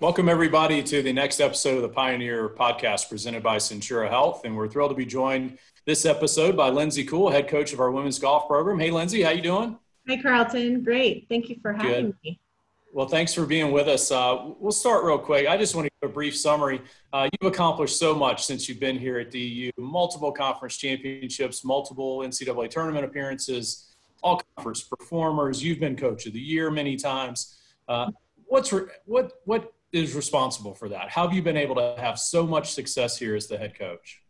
Welcome, everybody, to the next episode of the Pioneer podcast presented by Centura Health. And we're thrilled to be joined this episode by Lindsay Kuhle, head coach of our women's golf program. Hey, Lindsay, how you doing? Hi, Karlton. Great. Thank you for having Good. me. Well, thanks for being with us. Uh, we'll start real quick. I just want to give a brief summary. Uh, you've accomplished so much since you've been here at DU multiple conference championships, multiple NCAA tournament appearances, all conference performers. You've been coach of the year many times. Uh, what's re- what what is responsible for that? How have you been able to have so much success here as the head coach?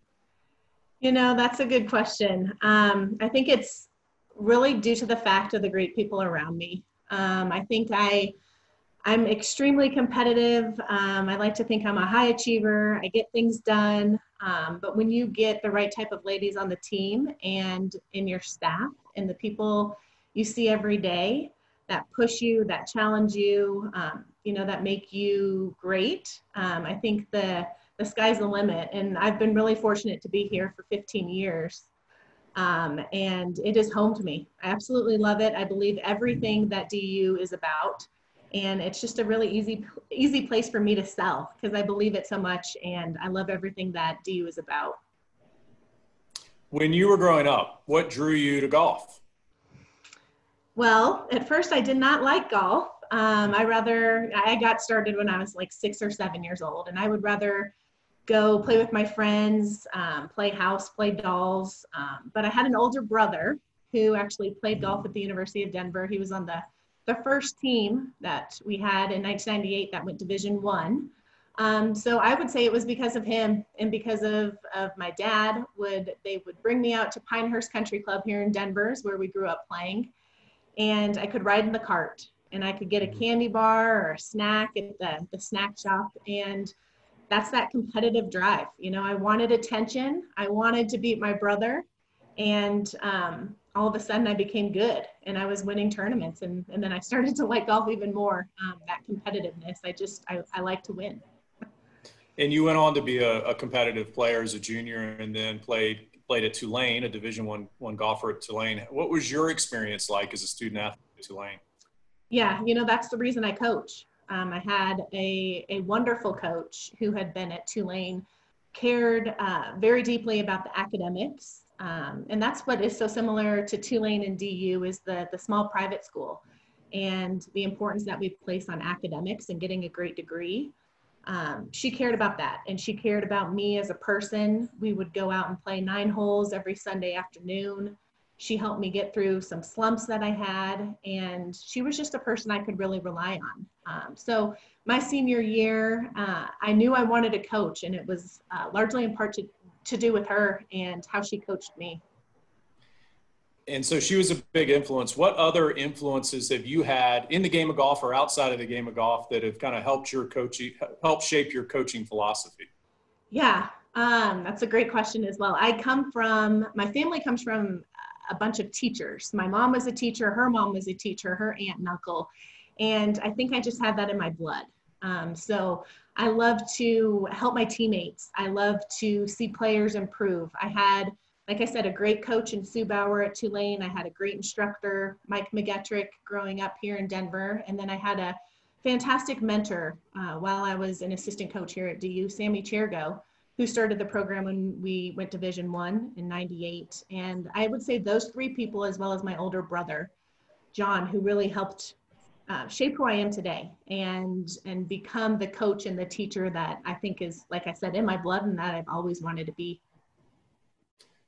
You know, that's a good question. Um, I think it's really due to the fact of the great people around me. Um, I think I, I'm extremely competitive. Um, I like to think I'm a high achiever. I get things done. Um, but when you get the right type of ladies on the team and in your staff and the people you see every day that push you, that challenge you, um, you know that make you great. Um, i think the the sky's the limit and i've been really fortunate to be here for 15 years. Um, and it is home to me. I absolutely love it. I believe everything that du is about and it's just a really easy easy place for me to sell because i believe it so much and i love everything that du is about. When you were growing up what drew you to golf well at first i did not like golf um, I rather, I got started when I was like six or seven years old, and I would rather go play with my friends, um, play house, play dolls. Um, but I had an older brother who actually played golf at the University of Denver. He was on the, the first team that we had in 1998 that went Division One. Um, so I would say it was because of him and because of, of my dad would they would bring me out to Pinehurst Country Club here in Denver, where we grew up playing, and I could ride in the cart and I could get a mm-hmm. candy bar or a snack at the, the snack shop. And that's that competitive drive. You know, I wanted attention. I wanted to beat my brother. And um, all of a sudden I became good and I was winning tournaments. And, and then I started to like golf even more, um, that competitiveness. I just, I, I like to win. And you went on to be a, a competitive player as a junior and then played played at Tulane, a Division One one golfer at Tulane. What was your experience like as a student athlete at Tulane? yeah, you know, that's the reason I coach. Um, I had a, a wonderful coach who had been at Tulane, cared uh, very deeply about the academics. Um, and that's what is so similar to Tulane and DU is the, the small private school and the importance that we place on academics and getting a great degree. Um, she cared about that and she cared about me as a person. We would go out and play nine holes every Sunday afternoon. She helped me get through some slumps that I had, and she was just a person I could really rely on. Um, so, my senior year, uh, I knew I wanted to coach, and it was uh, largely in part to, to do with her and how she coached me. And so she was a big influence. What other influences have you had in the game of golf or outside of the game of golf that have kind of helped your coaching, help shape your coaching philosophy? Yeah, um, that's a great question as well. I come from, my family comes from a bunch of teachers. My mom was a teacher, her mom was a teacher, her aunt and uncle. And I think I just had that in my blood. Um, so I love to help my teammates. I love to see players improve. I had, like I said, a great coach in Sue Bauer at Tulane. I had a great instructor, Mike McGetrick, growing up here in Denver. And then I had a fantastic mentor uh, while I was an assistant coach here at DU, Sammy Chergo, who started the program when we went to Division One in '98. And I would say those three people, as well as my older brother, John, who really helped uh, shape who I am today and and become the coach and the teacher that I think is, like I said, in my blood and that I've always wanted to be.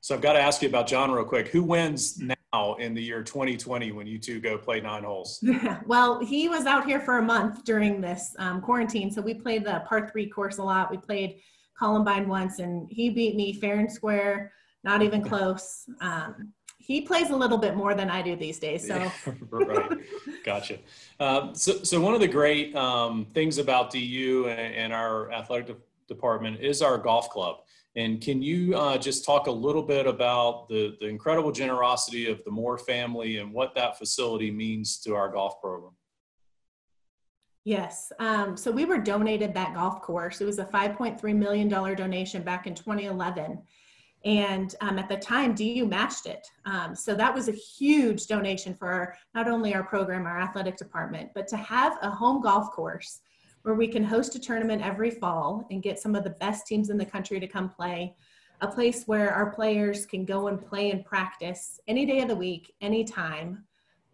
So I've got to ask you about John real quick. Who wins now in the year 2020 when you two go play nine holes? well, he was out here for a month during this um, quarantine, so we played the par three course a lot. We played Columbine once, and he beat me fair and square, not even close. Um, he plays a little bit more than I do these days. So, right, gotcha. Uh, so, so one of the great um, things about DU and, and our athletic de- department is our golf club. And can you uh, just talk a little bit about the, the incredible generosity of the Moore family and what that facility means to our golf program? Yes. Um, so we were donated that golf course. It was a $5.3 million donation back in 2011. And um, at the time, DU matched it. Um, so that was a huge donation for our, not only our program, our athletic department, but to have a home golf course where we can host a tournament every fall and get some of the best teams in the country to come play. A place where our players can go and play and practice any day of the week, anytime,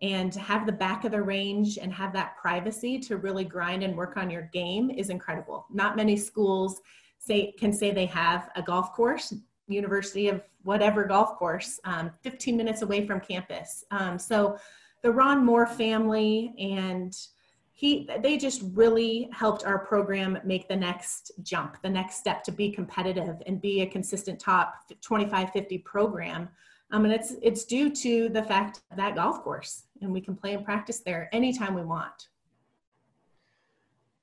and have the back of the range and have that privacy to really grind and work on your game is incredible. Not many schools say can say they have a golf course, University of whatever golf course, um, 15 minutes away from campus. Um, so the Ron Moore family and he they just really helped our program make the next jump the next step to be competitive and be a consistent top 25 50 program. Um, and it's it's due to the fact that golf course and we can play and practice there anytime we want.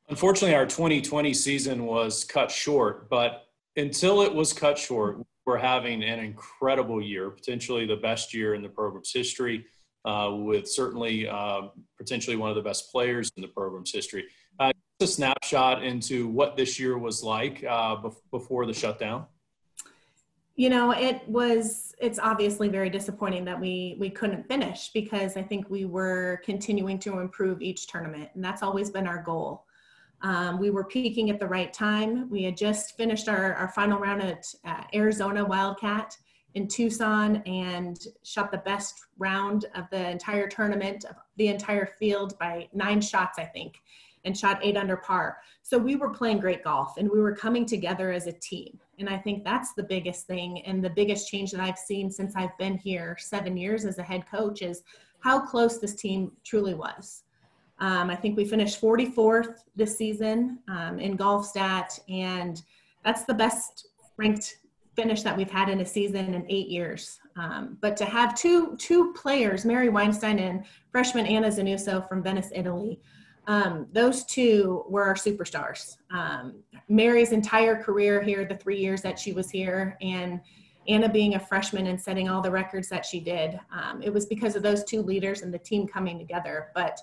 Unfortunately our 2020 season was cut short but until it was cut short we're having an incredible year potentially the best year in the program's history uh, with certainly uh, potentially one of the best players in the program's history. Uh, a snapshot into what this year was like uh, before the shutdown. You know, it was. It's obviously very disappointing that we we couldn't finish because I think we were continuing to improve each tournament, and that's always been our goal. Um, we were peaking at the right time. We had just finished our, our final round at uh, Arizona Wildcat in Tucson and shot the best round of the entire tournament, of the entire field by nine shots, I think, and shot eight under par. So we were playing great golf and we were coming together as a team. And I think that's the biggest thing and the biggest change that I've seen since I've been here seven years as a head coach is how close this team truly was. Um, I think we finished 44th this season um, in golf stat, and that's the best ranked finish that we've had in a season in eight years. Um, but to have two two players, Mary Weinstein and freshman Anna Zanusso from Venice, Italy, um, those two were our superstars. Um, Mary's entire career here, the three years that she was here, and Anna being a freshman and setting all the records that she did, um, it was because of those two leaders and the team coming together. But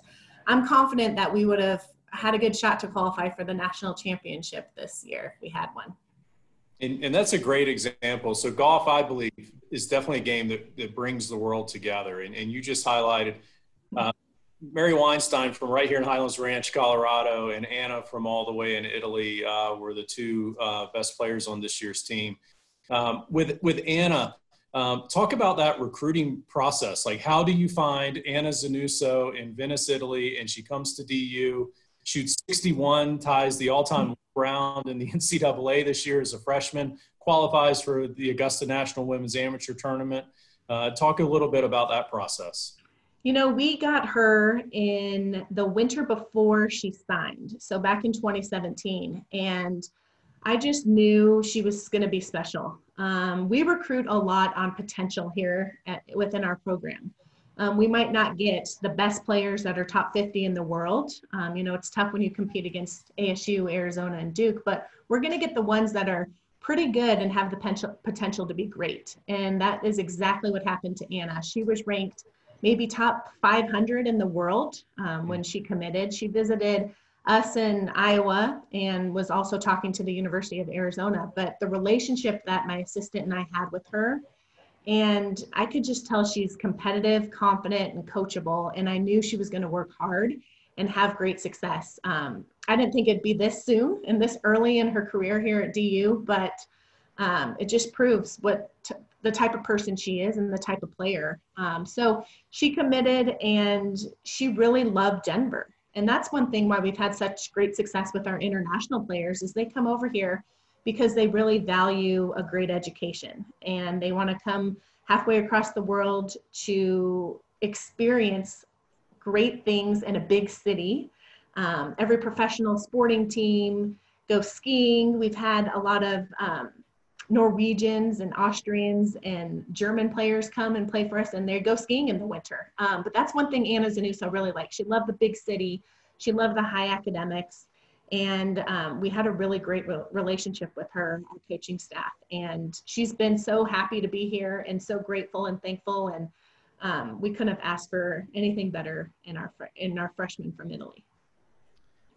I'm confident that we would have had a good shot to qualify for the national championship this year if we had one. And, and that's a great example. So golf, I believe, is definitely a game that, that brings the world together. And, and you just highlighted uh, Mary Weinstein from right here in Highlands Ranch, Colorado, and Anna from all the way in Italy uh, were the two uh, best players on this year's team. Um, with with Anna, um, talk about that recruiting process. Like, how do you find Anna Zanusso in Venice, Italy, and she comes to DU, shoots 61, ties the all-time round in the NCAA this year as a freshman, qualifies for the Augusta National Women's Amateur Tournament. Uh, talk a little bit about that process. You know, we got her in the winter before she signed, so back in 2017, and I just knew she was going to be special. Um, we recruit a lot on potential here at, within our program. Um, we might not get the best players that are top 50 in the world. Um, you know, it's tough when you compete against ASU, Arizona, and Duke, but we're going to get the ones that are pretty good and have the potential, to be great. And that is exactly what happened to Anna. She was ranked maybe top 500 in the world um, when she committed. She visited us in Iowa and was also talking to the University of Arizona. But the relationship that my assistant and I had with her and I could just tell she's competitive, confident, and coachable. And I knew she was going to work hard and have great success. Um, I didn't think it'd be this soon and this early in her career here at DU, but um, it just proves what t- the type of person she is and the type of player. Um, so she committed and she really loved Denver. And that's one thing why we've had such great success with our international players is they come over here because they really value a great education and they want to come halfway across the world to experience great things in a big city. Um, every professional sporting team go skiing. We've had a lot of um, Norwegians and Austrians and German players come and play for us, and they go skiing in the winter. Um, but that's one thing Anna Zanusso really liked. She loved the big city. She loved the high academics and um, we had a really great re- relationship with her coaching staff. And she's been so happy to be here and so grateful and thankful. And um, we couldn't have asked for anything better in our fr- in our freshman from italy.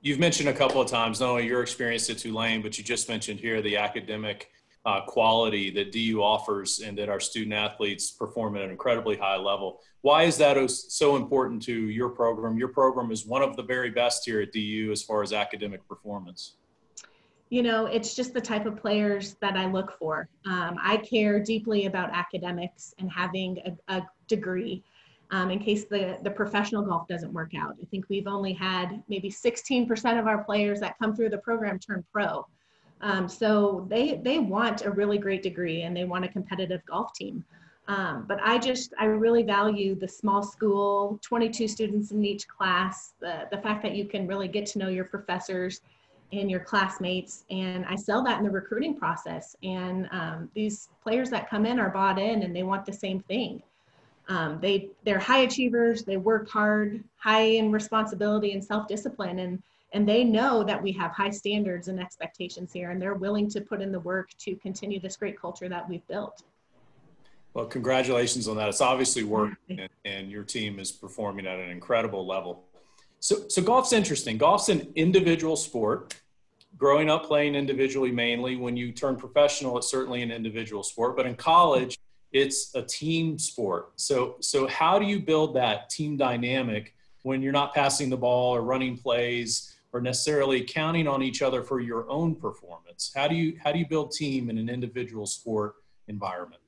You've mentioned a couple of times not only your experience at tulane but you just mentioned here the academic uh, quality that DU offers and that our student athletes perform at an incredibly high level. Why is that so important to your program? Your program is one of the very best here at DU as far as academic performance. You know, it's just the type of players that I look for. Um, I care deeply about academics and having a, a degree um, in case the, the professional golf doesn't work out. I think we've only had maybe 16% of our players that come through the program turn pro. Um, so they they want a really great degree and they want a competitive golf team. Um, but I just I really value the small school, 22 students in each class, the the fact that you can really get to know your professors and your classmates, and I sell that in the recruiting process. And um, these players that come in are bought in and they want the same thing. Um, they they're high achievers, they work hard, high in responsibility and self discipline, and and they know that we have high standards and expectations here and they're willing to put in the work to continue this great culture that we've built. Well congratulations on that. It's obviously working and, and, your team is performing at an incredible level. So so golf's interesting. Golf's an individual sport. Growing up playing individually mainly when you turn professional it's certainly an individual sport but in college it's a team sport. So so how do you build that team dynamic when you're not passing the ball or running plays or necessarily counting on each other for your own performance? How do you how do you build team in an individual sport environment?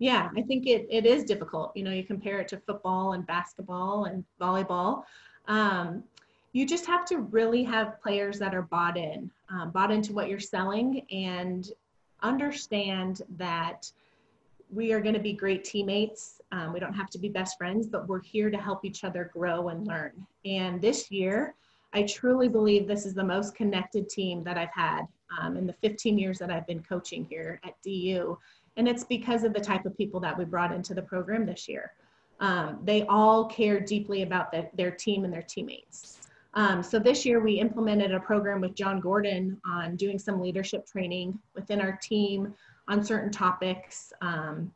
Yeah i think it, it is difficult. You know you compare it to football and basketball and volleyball. Um, you just have to really have players that are bought in um, bought into what you're selling and understand that we are going to be great teammates. Um, we don't have to be best friends but we're here to help each other grow and learn. And this year I truly believe this is the most connected team that I've had um, in the 15 years that I've been coaching here at DU. And it's because of the type of people that we brought into the program this year. Um, they all care deeply about the, their team and their teammates. Um, so this year we implemented a program with Jon Gordon on doing some leadership training within our team on certain topics. Um,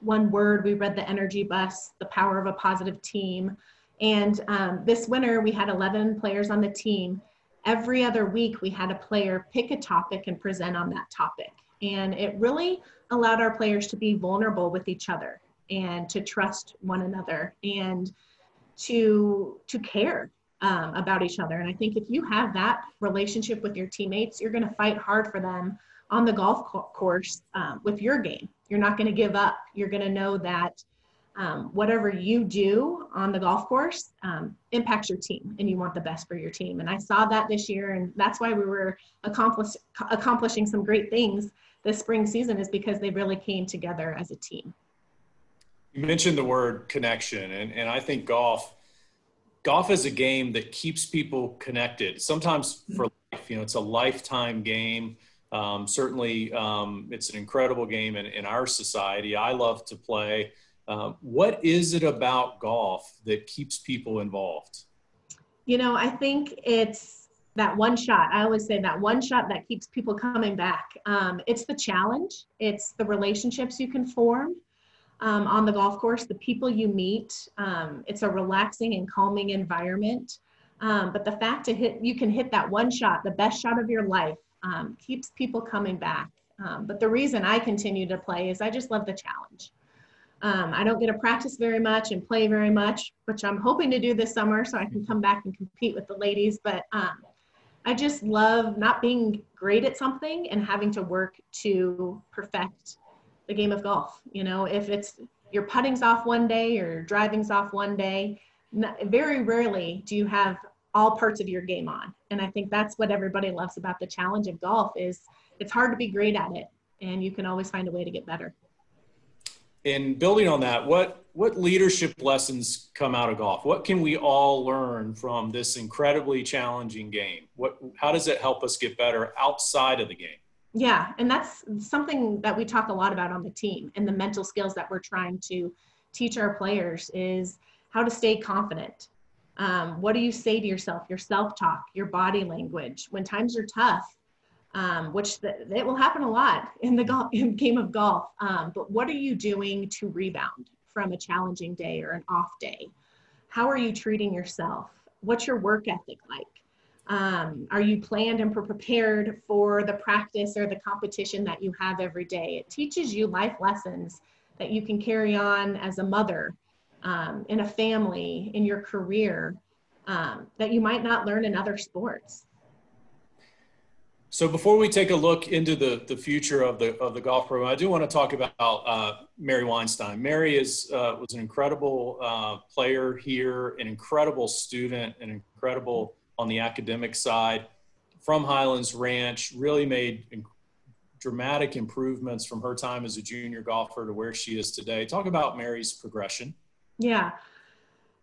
one word, we read the energy bus, the power of a positive team. And um, this winter, we had 11 players on the team. Every other week, we had a player pick a topic and present on that topic. And it really allowed our players to be vulnerable with each other and to trust one another and to, to care um, about each other. And I think if you have that relationship with your teammates, you're going to fight hard for them on the golf course um, with your game. You're not going to give up. You're going to know that um, whatever you do on the golf course um, impacts your team and you want the best for your team. And i saw that this year and that's why we were accomplish, accomplishing some great things this spring season is because they really came together as a team. You mentioned the word connection and, and i think golf golf is a game that keeps people connected sometimes for life. You know it's a lifetime game. Um, certainly um, it's an incredible game in, in our society. I love to play um, what is it about golf that keeps people involved? You know, I think it's that one shot. I always say that one shot that keeps people coming back. Um, it's the challenge, it's the relationships you can form um, on the golf course, the people you meet. Um, it's a relaxing and calming environment. Um, but the fact to hit, you can hit that one shot, the best shot of your life, um, keeps people coming back. but the reason I continue to play is I just love the challenge. Um, I don't get to practice very much and play very much, which I'm hoping to do this summer so I can come back and compete with the ladies. But um, I just love not being great at something and having to work to perfect the game of golf. You know, if it's your putting's off one day or driving's off one day, very rarely do you have all parts of your game on. And I think that's what everybody loves about the challenge of golf is it's hard to be great at it and you can always find a way to get better and building on that, what what leadership lessons come out of golf? What can we all learn from this incredibly challenging game? What how does it help us get better outside of the game? Yeah, and that's something that we talk a lot about on the team and the mental skills that we're trying to teach our players is how to stay confident. Um, what do you say to yourself? Your self talk, your body language. When times are tough, um, which the, it will happen a lot in the in game of golf. Um, but what are you doing to rebound from a challenging day or an off day? How are you treating yourself? What's your work ethic like? Um, are you planned and prepared for the practice or the competition that you have every day? It teaches you life lessons that you can carry on as a mother, um, in a family, in your career, um, that you might not learn in other sports. So before we take a look into the, the future of the of the golf program, I do want to talk about uh, Mary Weinstein. Mary is uh, was an incredible uh, player here, an incredible student, an incredible on the academic side from Highlands Ranch. Really made dramatic improvements from her time as a junior golfer to where she is today. Talk about Mary's progression. Yeah,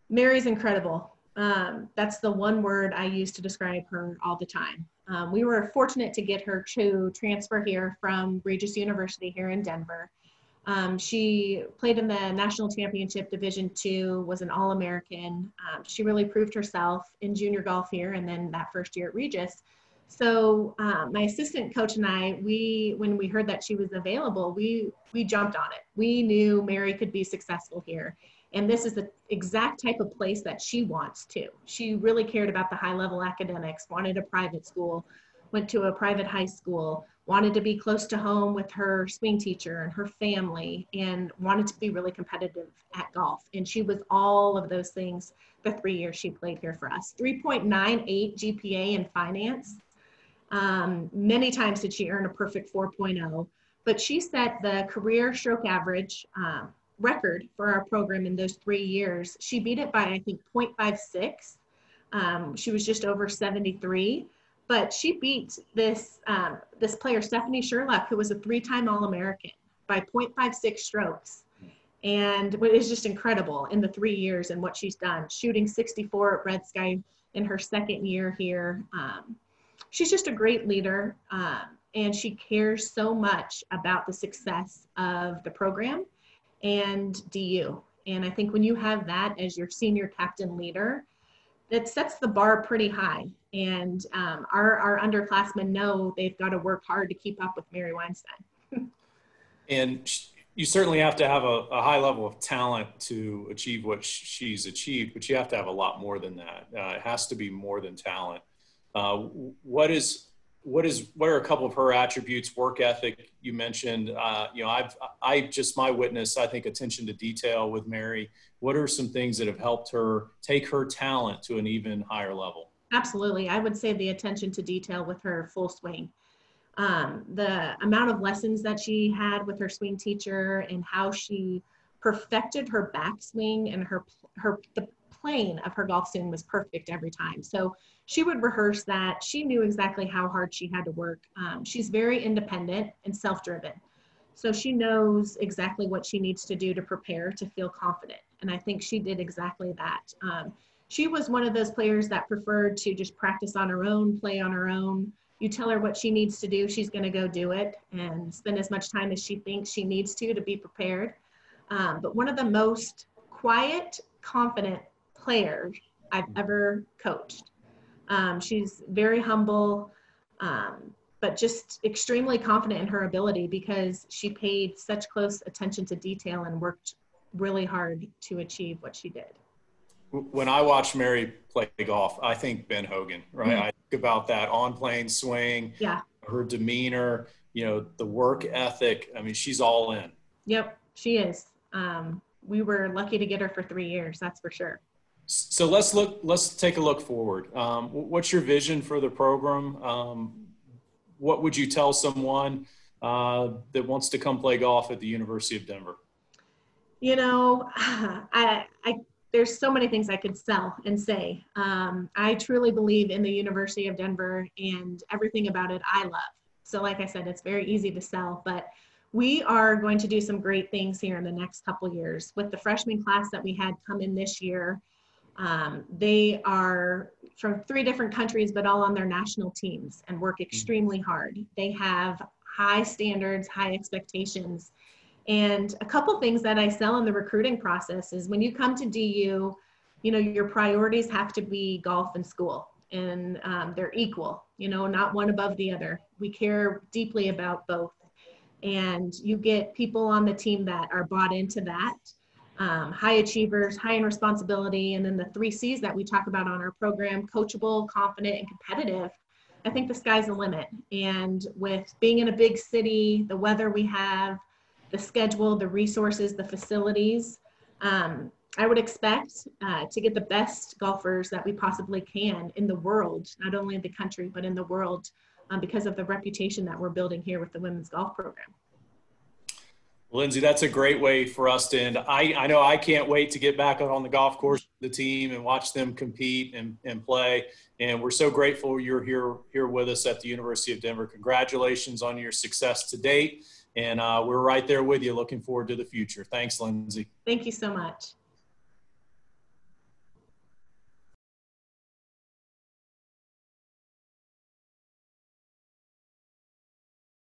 Mary's incredible. Um, that's the one word I use to describe her all the time. Um, we were fortunate to get her to transfer here from Regis University here in Denver. Um, she played in the national championship division two, was an All-American. Um, she really proved herself in junior golf here and then that first year at Regis. So um, my assistant coach and I, we, when we heard that she was available, we, we jumped on it. We knew Mary could be successful here. And this is the exact type of place that she wants to. She really cared about the high level academics, wanted a private school, went to a private high school, wanted to be close to home with her swing teacher and her family, and wanted to be really competitive at golf. And she was all of those things the three years she played here for us. 3.98 GPA in finance. Um, many times did she earn a perfect 4.0, but she set the career stroke average um, record for our program in those three years. She beat it by, I think, 0.56. Um, she was just over 73, but she beat this, um, this player, Stephanie Sherlock, who was a three-time All-American by 0.56 strokes. And it is just incredible in the three years and what she's done, shooting 64 at Red Sky in her second year here. Um, she's just a great leader um, and she cares so much about the success of the program and DU. And I think when you have that as your senior captain leader, that sets the bar pretty high. And um, our, our underclassmen know they've got to work hard to keep up with Mary Weinstein. and you certainly have to have a, a, high level of talent to achieve what she's achieved, but you have to have a lot more than that. Uh, it has to be more than talent. Uh, what is what is what are a couple of her attributes work ethic you mentioned? Uh, you know i've i just my witness i think attention to detail with mary. What are some things that have helped her take her talent to an even higher level? Absolutely. I would say the attention to detail with her full swing. Um, the amount of lessons that she had with her swing teacher and how she perfected her backswing and her her the plane of her golf swing was perfect every time so she would rehearse that. She knew exactly how hard she had to work. Um, she's very independent and self driven. So she knows exactly what she needs to do to prepare to feel confident. And I think she did exactly that. Um, she was one of those players that preferred to just practice on her own, play on her own. You tell her what she needs to do, she's going to go do it and spend as much time as she thinks she needs to to be prepared. Um, but one of the most quiet, confident players I've ever coached. Um, she's very humble, um, but just extremely confident in her ability because she paid such close attention to detail and worked really hard to achieve what she did. When I watch Mary play golf, I think Ben Hogan, right? Mm-hmm. I think about that on plane swing, yeah, her demeanor, you know, the work ethic. I mean, she's all in. Yep, she is. Um, we were lucky to get her for three years, that's for sure. So let's look. Let's take a look forward. Um, what's your vision for the program? Um, what would you tell someone uh, that wants to come play golf at the University of Denver? You know, I, I there's so many things I could sell and say. Um, I truly believe in the University of Denver and everything about it I love. So, like I said, it's very easy to sell, but we are going to do some great things here in the next couple years with the freshman class that we had come in this year. Um, they are from three different countries, but all on their national teams and work extremely hard. They have high standards, high expectations. And a couple things that I sell in the recruiting process is when you come to DU, you know, your priorities have to be golf and school and um, they're equal, you know, not one above the other. We care deeply about both. And you get people on the team that are bought into that um, high achievers, high in responsibility, and then the three C's that we talk about on our program coachable, confident, and competitive. I think the sky's the limit. And with being in a big city, the weather we have, the schedule, the resources, the facilities, um, I would expect uh, to get the best golfers that we possibly can in the world, not only in the country, but in the world um, because of the reputation that we're building here with the women's golf program. Lindsay, that's a great way for us to end. I, I know I can't wait to get back on the golf course with the team and watch them compete and, and play. And we're so grateful you're here here with us at the University of Denver. Congratulations on your success to date. And uh, we're right there with you. Looking forward to the future. Thanks, Lindsay. Thank you so much.